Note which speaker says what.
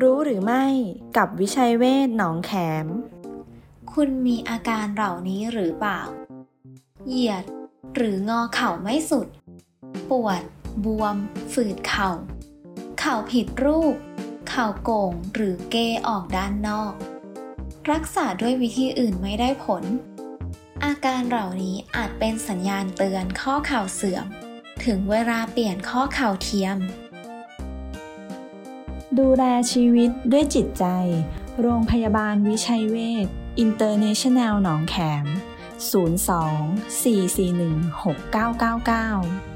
Speaker 1: รู้หรือไม่กับวิชัยเวศหนองแขม
Speaker 2: คุณมีอาการเหล่านี้หรือเปล่า เหยียด หรืองอเข่าไม่สุด ปวด บวม ฝืดเข่า เข่าผิดรูป เข่าโก่งหรือเกออกด้านนอก รักษาด้วยวิธีอื่นไม่ได้ผล อาการเหล่านี้อาจเป็นสัญญาณเตือนข้อเข่าเสื่อม ถึงเวลาเปลี่ยนข้อเข่าเทียม
Speaker 1: ดูแลชีวิตด้วยจิตใจ โรงพยาบาลวิชัยเวชอินเตอร์เนชั่นแนลหนองแขม 02 441 6999